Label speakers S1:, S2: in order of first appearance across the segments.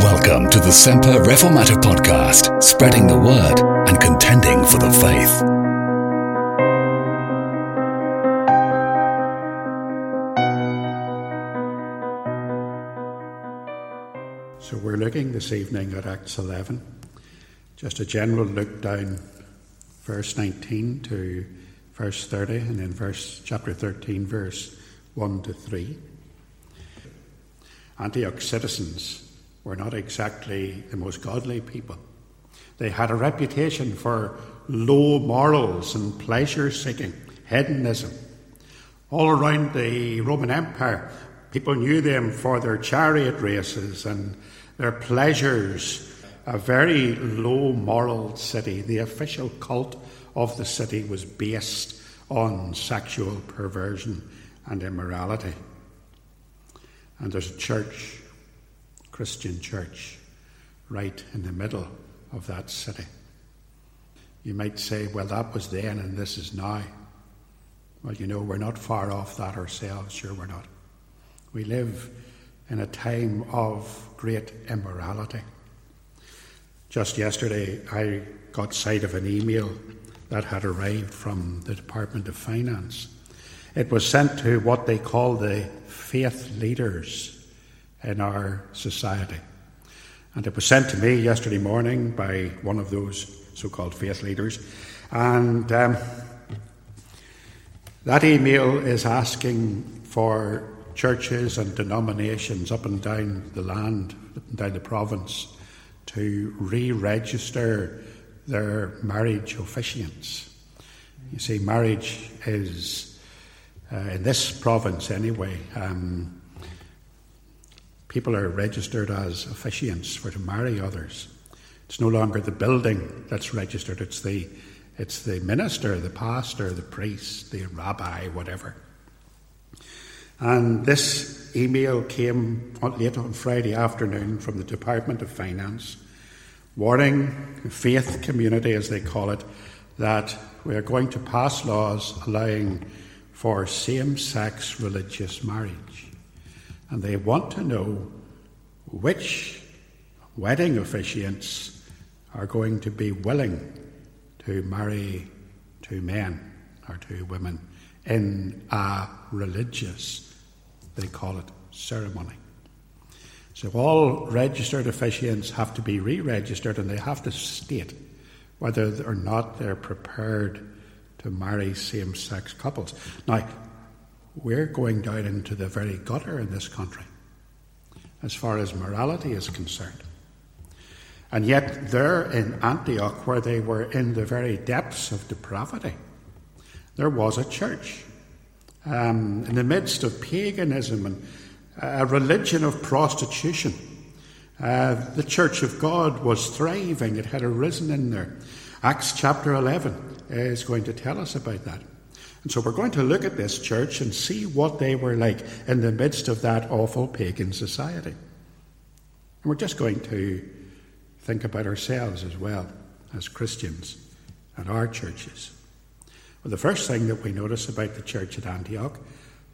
S1: Welcome to the Semper Reformata podcast, spreading the word and contending for the faith.
S2: So we're looking this evening at Acts 11, just a general look down verse 19 to verse 30, and then verse chapter 13, verse 1 to 3. Antioch citizens were not exactly the most godly people. They had a reputation for low morals and pleasure seeking, hedonism. All around the Roman Empire, people knew them for their chariot races and their pleasures. A very low moral city. The official cult of the city was based on sexual perversion and immorality. And there's a church, Christian church, right in the middle of that city. You might say, well, that was then and this is now. Well, you know, we're not far off that ourselves, sure we're not. We live in a time of great immorality. Just yesterday, I got sight of an email that had arrived from the Department of Finance. It was sent to what they call the faith leaders in our society. And it was sent to me yesterday morning by one of those so called faith leaders. And um, that email is asking for churches and denominations up and down the land, down the province, to re register their marriage officiants. You see, marriage is uh, in this province anyway, um, people are registered as officiants for to marry others. It's no longer the building that's registered, it's the, it's the minister, the pastor, the priest, the rabbi, whatever. And this email came late on Friday afternoon from the Department of Finance, warning the faith community, as they call it, that we are going to pass laws allowing for same sex religious marriage. And they want to know which wedding officiants are going to be willing to marry two men or two women in a religious, they call it, ceremony. So all registered officiants have to be re registered and they have to state whether or not they're prepared to marry same sex couples. Now, we're going down into the very gutter in this country as far as morality is concerned. And yet, there in Antioch, where they were in the very depths of depravity, there was a church. Um, in the midst of paganism and a religion of prostitution, uh, the church of God was thriving. It had arisen in there. Acts chapter 11 is going to tell us about that. And so we're going to look at this church and see what they were like in the midst of that awful pagan society. And we're just going to think about ourselves as well as Christians and our churches. Well, the first thing that we notice about the church at Antioch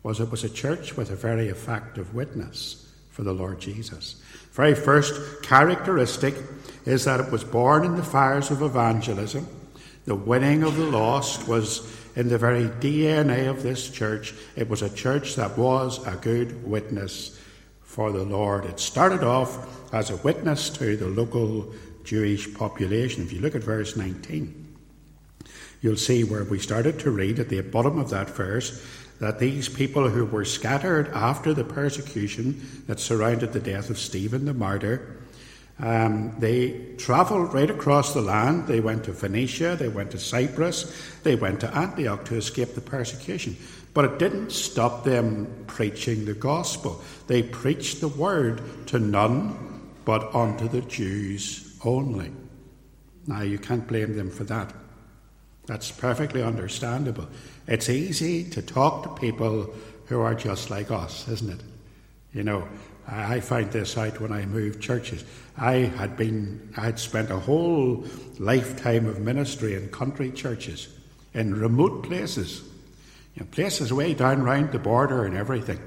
S2: was it was a church with a very effective witness for the Lord Jesus. Very first characteristic is that it was born in the fires of evangelism the winning of the lost was in the very DNA of this church. It was a church that was a good witness for the Lord. It started off as a witness to the local Jewish population. If you look at verse 19, you'll see where we started to read at the bottom of that verse that these people who were scattered after the persecution that surrounded the death of Stephen the martyr um, they travelled right across the land. They went to Phoenicia, they went to Cyprus, they went to Antioch to escape the persecution. But it didn't stop them preaching the gospel. They preached the word to none but unto the Jews only. Now, you can't blame them for that. That's perfectly understandable. It's easy to talk to people who are just like us, isn't it? You know, I find this out when I moved churches. I had been, I had spent a whole lifetime of ministry in country churches, in remote places, you know, places way down round the border and everything,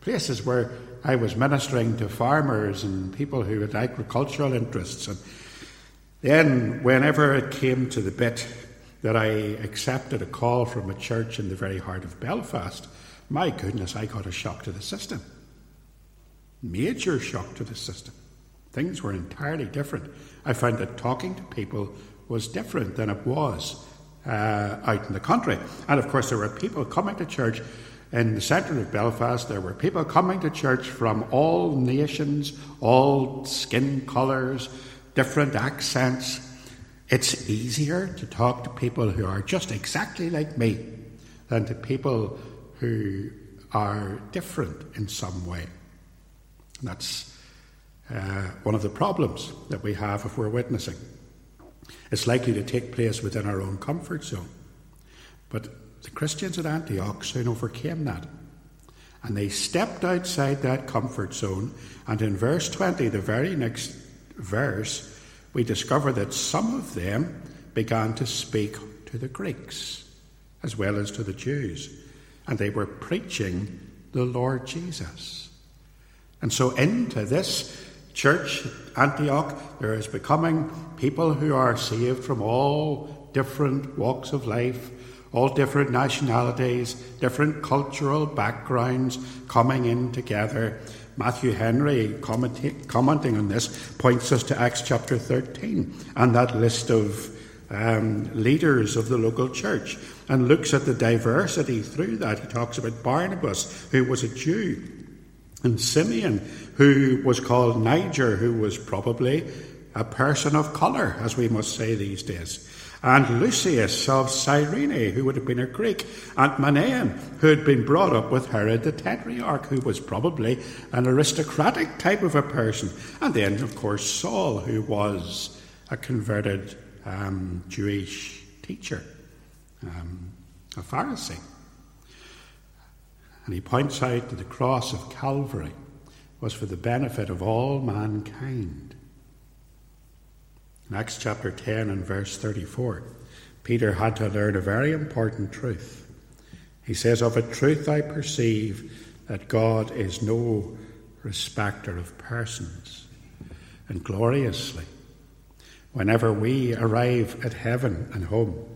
S2: places where I was ministering to farmers and people who had agricultural interests. And then, whenever it came to the bit that I accepted a call from a church in the very heart of Belfast, my goodness, I got a shock to the system. Major shock to the system. Things were entirely different. I found that talking to people was different than it was uh, out in the country. And of course, there were people coming to church in the centre of Belfast. There were people coming to church from all nations, all skin colours, different accents. It's easier to talk to people who are just exactly like me than to people who are different in some way. And that's uh, one of the problems that we have if we're witnessing. It's likely to take place within our own comfort zone. But the Christians at Antioch soon overcame that. And they stepped outside that comfort zone. And in verse 20, the very next verse, we discover that some of them began to speak to the Greeks as well as to the Jews. And they were preaching the Lord Jesus. And so into this church, Antioch, there is becoming people who are saved from all different walks of life, all different nationalities, different cultural backgrounds coming in together. Matthew Henry, commenting on this, points us to Acts chapter 13 and that list of um, leaders of the local church and looks at the diversity through that. He talks about Barnabas, who was a Jew, and Simeon, who was called Niger, who was probably a person of colour, as we must say these days. And Lucius of Cyrene, who would have been a Greek, and Manaen, who had been brought up with Herod the Tetrarch, who was probably an aristocratic type of a person. And then, of course, Saul, who was a converted um, Jewish teacher, um, a Pharisee. And he points out that the cross of Calvary was for the benefit of all mankind. In Acts chapter 10 and verse 34, Peter had to learn a very important truth. He says, Of a truth I perceive that God is no respecter of persons. And gloriously, whenever we arrive at heaven and home,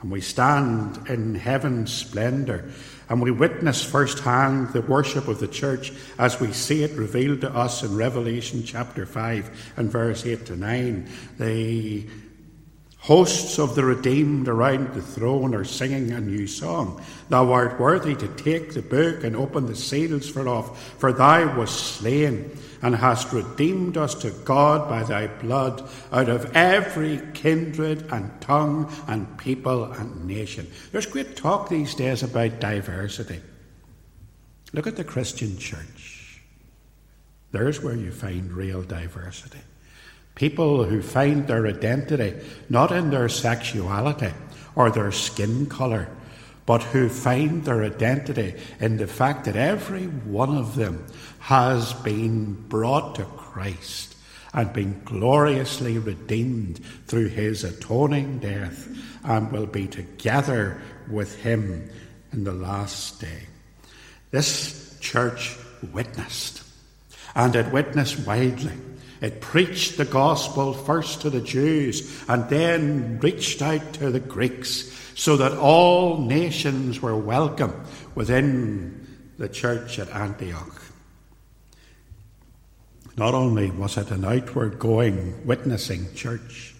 S2: and we stand in heaven's splendour and we witness firsthand the worship of the church as we see it revealed to us in Revelation chapter 5 and verse 8 to 9. The hosts of the redeemed around the throne are singing a new song. Thou art worthy to take the book and open the seals thereof, for thou wast slain and hast redeemed us to God by thy blood out of every kindred and tongue and people and nation. There's great talk these days about diversity. Look at the Christian church. There's where you find real diversity. People who find their identity not in their sexuality or their skin colour, but who find their identity in the fact that every one of them has been brought to Christ and been gloriously redeemed through his atoning death and will be together with him in the last day. This church witnessed, and it witnessed widely. It preached the gospel first to the Jews and then reached out to the Greeks so that all nations were welcome within the church at Antioch. Not only was it an outward going, witnessing church,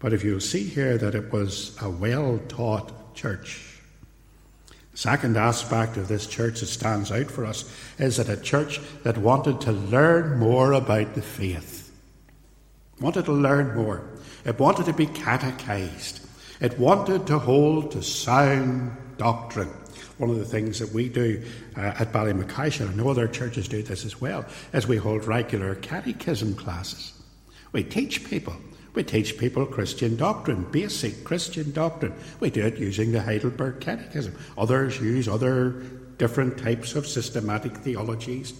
S2: but if you'll see here that it was a well taught church. Second aspect of this church that stands out for us is that a church that wanted to learn more about the faith. Wanted to learn more. It wanted to be catechized. It wanted to hold to sound doctrine. One of the things that we do uh, at Ballymacashon, and no other churches do this as well, is we hold regular catechism classes. We teach people. We teach people Christian doctrine, basic Christian doctrine. We do it using the Heidelberg Catechism. Others use other different types of systematic theologies.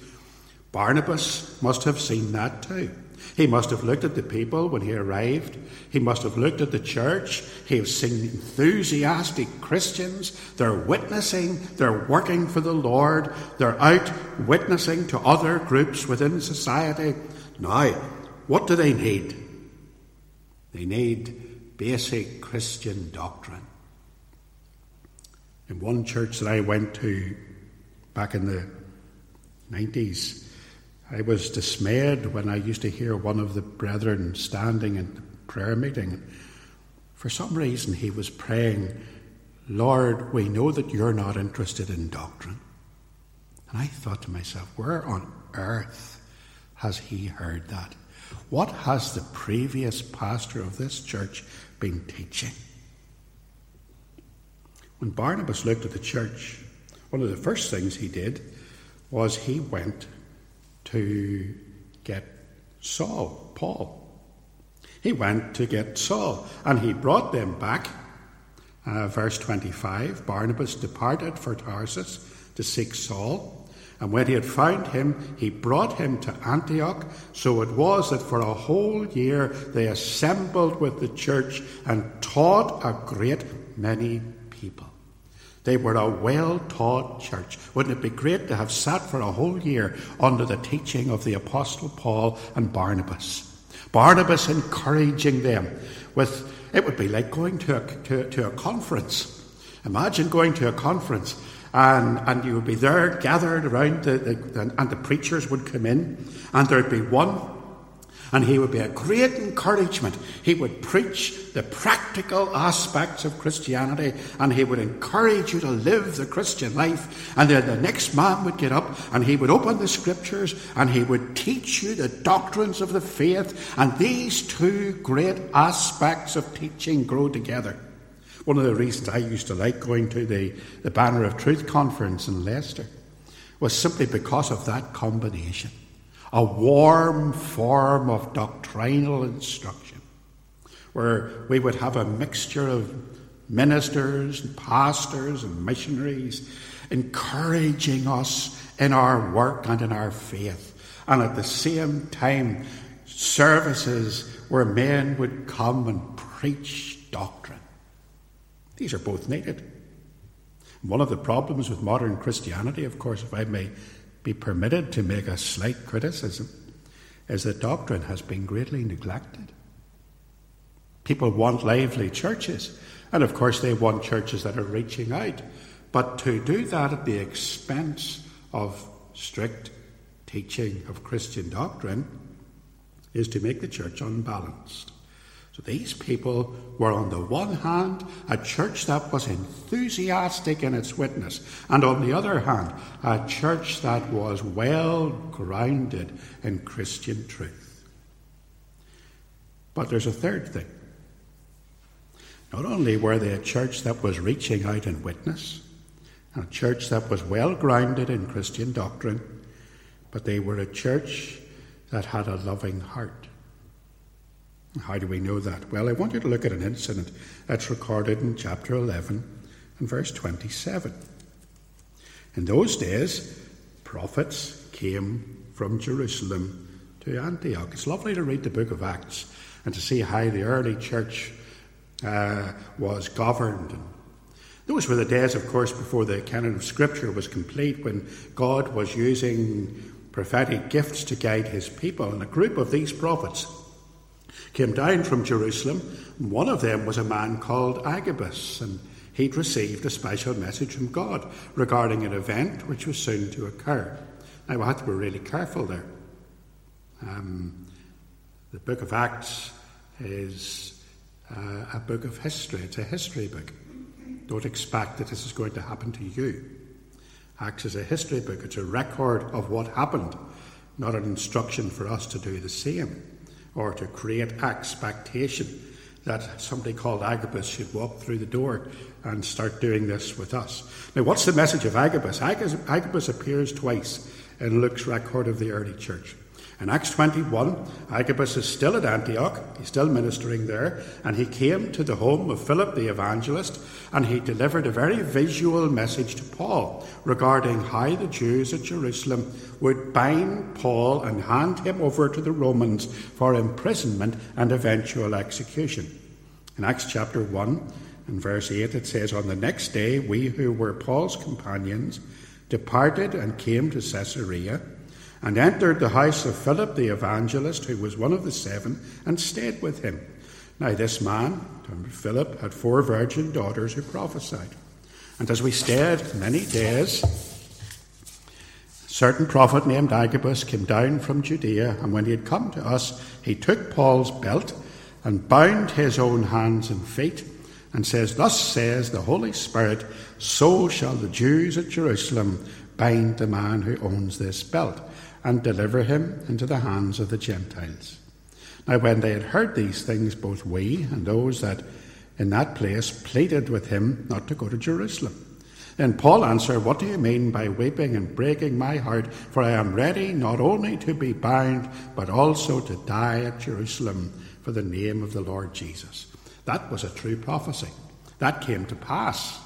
S2: Barnabas must have seen that too. He must have looked at the people when he arrived. He must have looked at the church. He has seen enthusiastic Christians. They're witnessing, they're working for the Lord, they're out witnessing to other groups within society. Now, what do they need? They need basic Christian doctrine. In one church that I went to back in the 90s, I was dismayed when I used to hear one of the brethren standing in the prayer meeting. For some reason, he was praying, Lord, we know that you're not interested in doctrine. And I thought to myself, where on earth has he heard that? What has the previous pastor of this church been teaching? When Barnabas looked at the church, one of the first things he did was he went to get Saul, Paul. He went to get Saul, and he brought them back. Uh, verse 25 Barnabas departed for Tarsus to seek Saul, and when he had found him, he brought him to Antioch. So it was that for a whole year they assembled with the church and taught a great many people. They were a well taught church. Wouldn't it be great to have sat for a whole year under the teaching of the Apostle Paul and Barnabas? Barnabas encouraging them with, it would be like going to a, to, to a conference. Imagine going to a conference and, and you would be there gathered around, the, the, and the preachers would come in, and there'd be one and he would be a great encouragement. He would preach the practical aspects of Christianity and he would encourage you to live the Christian life. And then the next man would get up and he would open the scriptures and he would teach you the doctrines of the faith. And these two great aspects of teaching grow together. One of the reasons I used to like going to the, the Banner of Truth conference in Leicester was simply because of that combination a warm form of doctrinal instruction, where we would have a mixture of ministers and pastors and missionaries encouraging us in our work and in our faith, and at the same time, services where men would come and preach doctrine. These are both needed. One of the problems with modern Christianity, of course, if I may be permitted to make a slight criticism is that doctrine has been greatly neglected. People want lively churches, and of course, they want churches that are reaching out. But to do that at the expense of strict teaching of Christian doctrine is to make the church unbalanced. So these people were, on the one hand, a church that was enthusiastic in its witness, and on the other hand, a church that was well grounded in Christian truth. But there's a third thing. Not only were they a church that was reaching out in witness, a church that was well grounded in Christian doctrine, but they were a church that had a loving heart. How do we know that? Well, I want you to look at an incident that's recorded in chapter 11 and verse 27. In those days, prophets came from Jerusalem to Antioch. It's lovely to read the book of Acts and to see how the early church uh, was governed. Those were the days, of course, before the canon of Scripture was complete, when God was using prophetic gifts to guide his people. And a group of these prophets came down from Jerusalem. One of them was a man called Agabus, and he'd received a special message from God regarding an event which was soon to occur. Now, we have to be really careful there. Um, the book of Acts is uh, a book of history, it's a history book. Don't expect that this is going to happen to you. Acts is a history book, it's a record of what happened, not an instruction for us to do the same or to create expectation that somebody called Agabus should walk through the door and start doing this with us. Now, what's the message of Agabus? Agabus, appears twice in Luke's record of the early church. In Acts 21, Agabus is still at Antioch, he's still ministering there, and he came to the home of Philip the evangelist, and he delivered a very visual message to Paul regarding how the Jews at Jerusalem would bind Paul and hand him over to the Romans for imprisonment and eventual execution. In Acts chapter 1 in verse 8, it says, On the next day, we who were Paul's companions departed and came to Caesarea and entered the house of Philip the evangelist, who was one of the seven, and stayed with him. Now, this man, Philip, had four virgin daughters who prophesied. And as we stayed many days, a certain prophet named Agabus came down from Judea, and when he had come to us, he took Paul's belt and bound his own hands and feet, and says, Thus says the Holy Spirit, so shall the Jews at Jerusalem bind the man who owns this belt and deliver him into the hands of the Gentiles. Now, when they had heard these things, both we and those that in that place pleaded with him not to go to Jerusalem. Then Paul answered, What do you mean by weeping and breaking my heart? For I am ready not only to be bound, but also to die at Jerusalem for the name of the Lord Jesus. That was a true prophecy. That came to pass.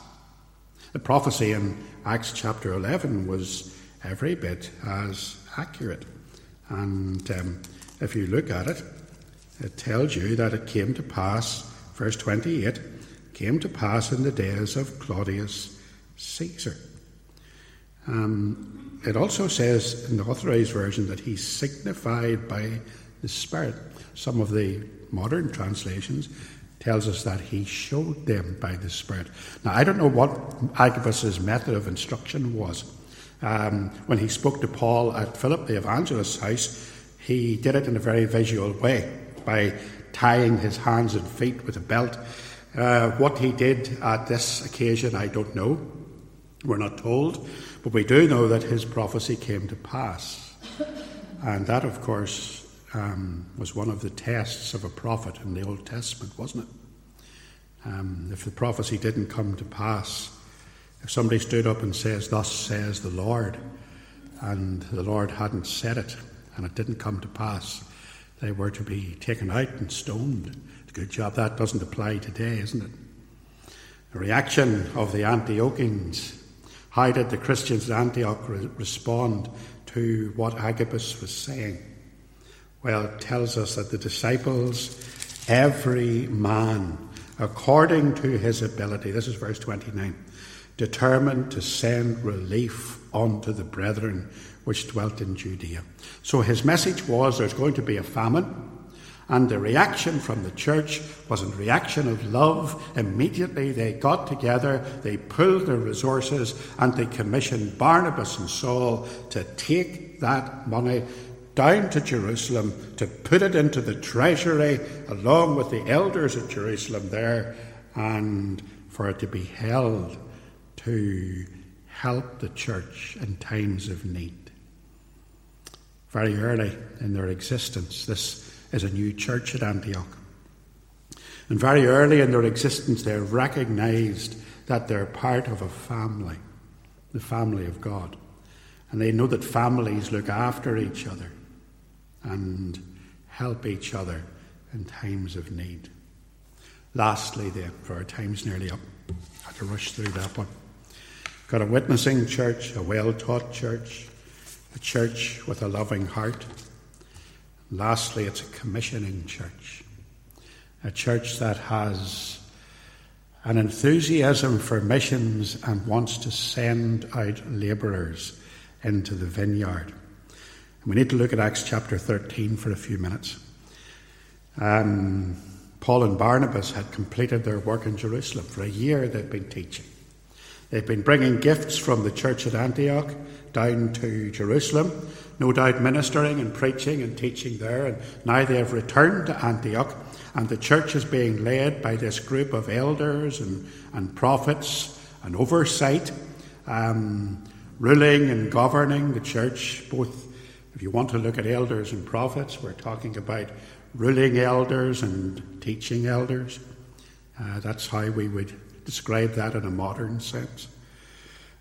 S2: The prophecy in Acts chapter 11 was every bit as accurate. And um, if you look at it, it tells you that it came to pass, verse 28, came to pass in the days of Claudius Caesar. Um, it also says in the authorized version that he signified by the Spirit. Some of the modern translations tells us that he showed them by the Spirit. Now, I don't know what Agabus's method of instruction was. Um, when he spoke to Paul at Philip the evangelist's house, he did it in a very visual way by tying his hands and feet with a belt. Uh, what he did at this occasion, I don't know. We're not told. But we do know that his prophecy came to pass. And that, of course, um, was one of the tests of a prophet in the Old Testament, wasn't it? Um, if the prophecy didn't come to pass, if somebody stood up and says, Thus says the Lord, and the Lord hadn't said it, and it didn't come to pass, they were to be taken out and stoned. Good job that doesn't apply today, isn't it? The reaction of the Antiochians. How did the Christians at Antioch re- respond to what Agabus was saying? Well, it tells us that the disciples, every man, according to his ability, this is verse 29, determined to send relief unto the brethren which dwelt in Judea. So his message was there's going to be a famine. And the reaction from the church was a reaction of love. Immediately they got together, they pulled their resources, and they commissioned Barnabas and Saul to take that money down to Jerusalem, to put it into the treasury along with the elders at Jerusalem there, and for it to be held to help the church in times of need. Very early in their existence, this is a new church at Antioch. And very early in their existence, they recognized that they're part of a family, the family of God. And they know that families look after each other and help each other in times of need. Lastly, then, for our time's nearly up, I had to rush through that one. Got a witnessing church, a well taught church, a church with a loving heart. Lastly, it's a commissioning church, a church that has an enthusiasm for missions and wants to send out labourers into the vineyard. And we need to look at Acts chapter 13 for a few minutes. Um, Paul and Barnabas had completed their work in Jerusalem. For a year they'd been teaching. They've been bringing gifts from the church at Antioch down to Jerusalem, no doubt ministering and preaching and teaching there. And now they have returned to Antioch, and the church is being led by this group of elders and, and prophets and oversight, um, ruling and governing the church. Both, if you want to look at elders and prophets, we're talking about ruling elders and teaching elders. Uh, that's how we would describe that in a modern sense.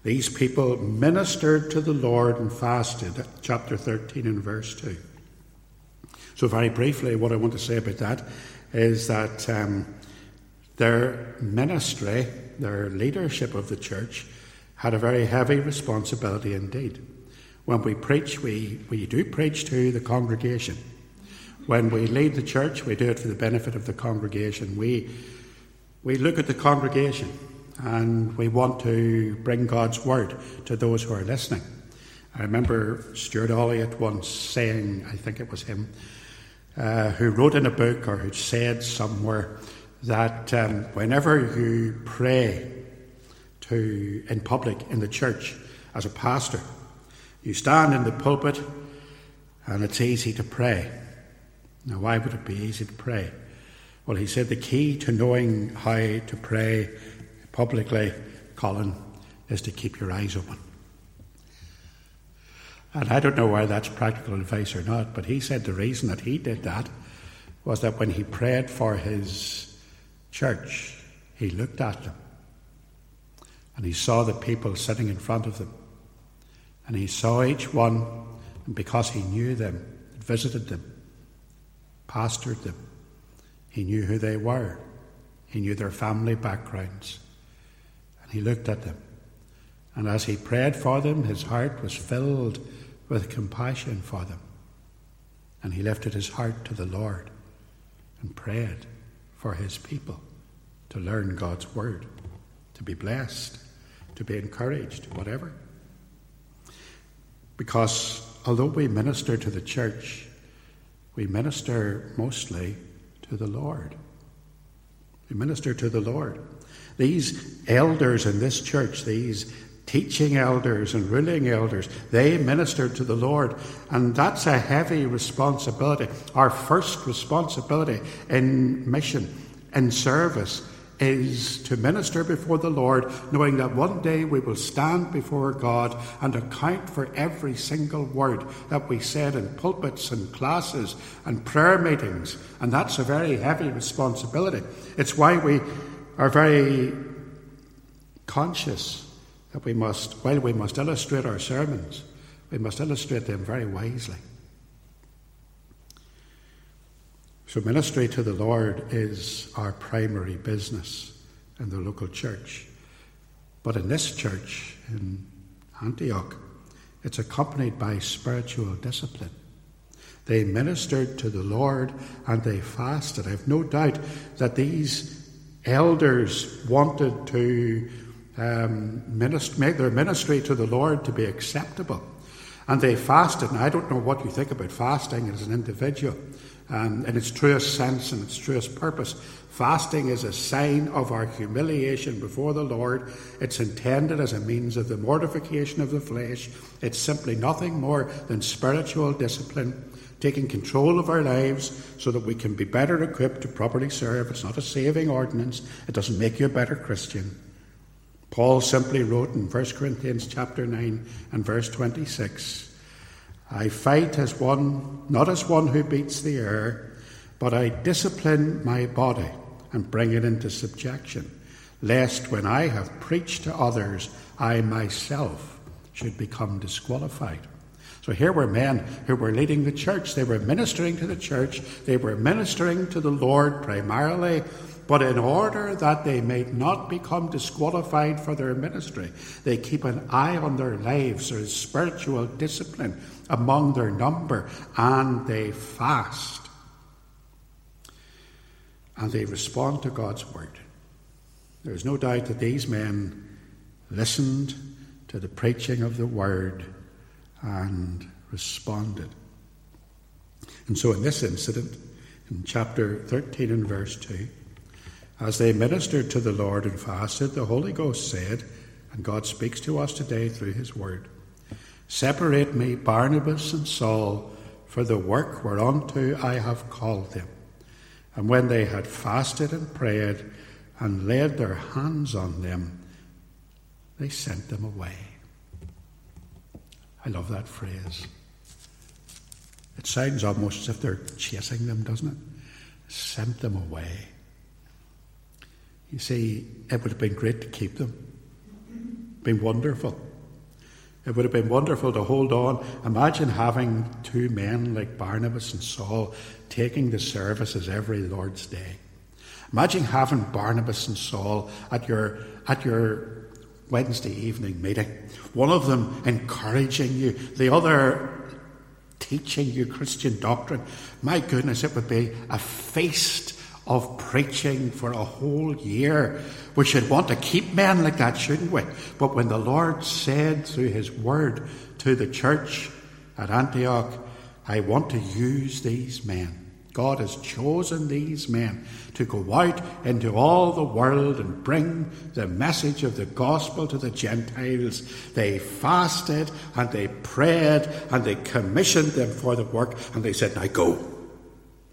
S2: These people ministered to the Lord and fasted, chapter 13 and verse 2. So, very briefly, what I want to say about that is that um, their ministry, their leadership of the church, had a very heavy responsibility indeed. When we preach, we, we do preach to the congregation. When we lead the church, we do it for the benefit of the congregation. We, we look at the congregation and we want to bring God's word to those who are listening. I remember Stuart Olyott once saying, I think it was him, uh, who wrote in a book or who said somewhere that um, whenever you pray to in public in the church as a pastor, you stand in the pulpit and it's easy to pray. Now, why would it be easy to pray? Well, he said the key to knowing how to pray publicly, Colin, is to keep your eyes open. And I don't know whether that's practical advice or not, but he said the reason that he did that was that when he prayed for his church, he looked at them and he saw the people sitting in front of them. And he saw each one, and because he knew them, visited them, pastored them, he knew who they were, he knew their family backgrounds. And he looked at them. And as he prayed for them, his heart was filled with compassion for them. And he lifted his heart to the Lord and prayed for his people to learn God's word, to be blessed, to be encouraged, whatever. Because although we minister to the church, we minister mostly to the Lord. We minister to the Lord. These elders in this church, these teaching elders and ruling elders, they ministered to the Lord. And that's a heavy responsibility. Our first responsibility in mission, in service, is to minister before the Lord, knowing that one day we will stand before God and account for every single word that we said in pulpits and classes and prayer meetings. And that's a very heavy responsibility. It's why we are very conscious that we must, while we must illustrate our sermons, we must illustrate them very wisely. So, ministry to the Lord is our primary business in the local church. But in this church, in Antioch, it's accompanied by spiritual discipline. They ministered to the Lord and they fasted. I've no doubt that these elders wanted to um, minist- make their ministry to the Lord to be acceptable. And they fasted. Now, I don't know what you think about fasting as an individual um, in its truest sense and its truest purpose. Fasting is a sign of our humiliation before the Lord. It's intended as a means of the mortification of the flesh. It's simply nothing more than spiritual discipline, taking control of our lives so that we can be better equipped to properly serve. It's not a saving ordinance, it doesn't make you a better Christian. Paul simply wrote in 1 Corinthians chapter 9 and verse 26 I fight as one, not as one who beats the air, but I discipline my body and bring it into subjection, lest when I have preached to others, I myself should become disqualified. So here were men who were leading the church. They were ministering to the church. They were ministering to the Lord primarily. But in order that they may not become disqualified for their ministry, they keep an eye on their lives. There's spiritual discipline among their number, and they fast. And they respond to God's word. There is no doubt that these men listened to the preaching of the word and responded. And so, in this incident, in chapter 13 and verse 2, as they ministered to the Lord and fasted, the Holy Ghost said, and God speaks to us today through his word Separate me, Barnabas and Saul, for the work whereunto I have called them. And when they had fasted and prayed and laid their hands on them, they sent them away. I love that phrase. It sounds almost as if they're chasing them, doesn't it? Sent them away. You see, it would have been great to keep them, been wonderful. It would have been wonderful to hold on. Imagine having two men like Barnabas and Saul taking the services every Lord's Day. Imagine having Barnabas and Saul at your, at your Wednesday evening meeting. One of them encouraging you, the other teaching you Christian doctrine. My goodness, it would be a feast of preaching for a whole year. We should want to keep men like that, shouldn't we? But when the Lord said through His Word to the church at Antioch, I want to use these men. God has chosen these men to go out into all the world and bring the message of the gospel to the Gentiles. They fasted and they prayed and they commissioned them for the work and they said, Now go,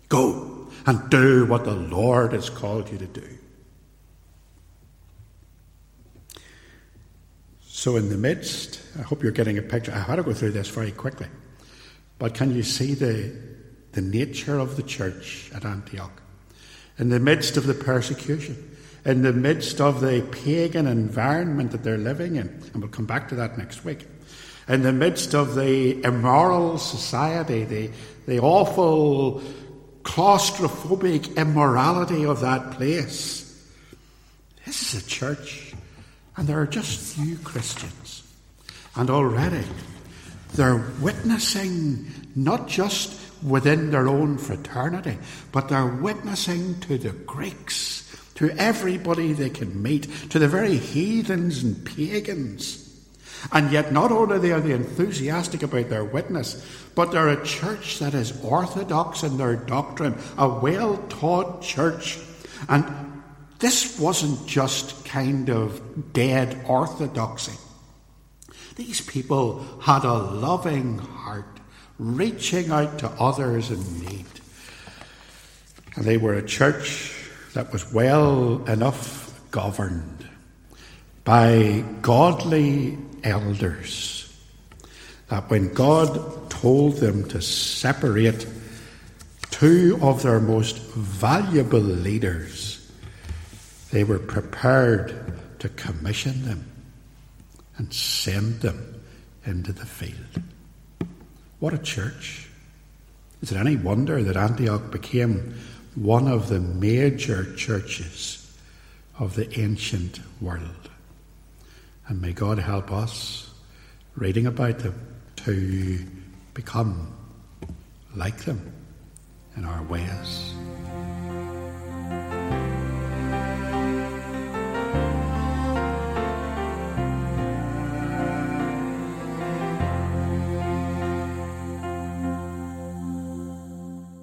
S2: go and do what the Lord has called you to do. So, in the midst, I hope you're getting a picture. I had to go through this very quickly. But can you see the, the nature of the church at Antioch? In the midst of the persecution, in the midst of the pagan environment that they're living in, and we'll come back to that next week, in the midst of the immoral society, the, the awful claustrophobic immorality of that place. This is a church, and there are just few Christians. And already they're witnessing not just within their own fraternity, but they're witnessing to the Greeks, to everybody they can meet, to the very heathens and pagans. And yet, not only are they enthusiastic about their witness, but they're a church that is orthodox in their doctrine, a well taught church. And this wasn't just kind of dead orthodoxy. These people had a loving heart, reaching out to others in need. And they were a church that was well enough governed by godly elders. That when God told them to separate two of their most valuable leaders, they were prepared to commission them and send them into the field. What a church! Is it any wonder that Antioch became one of the major churches of the ancient world? And may God help us, reading about them, to become like them in our ways.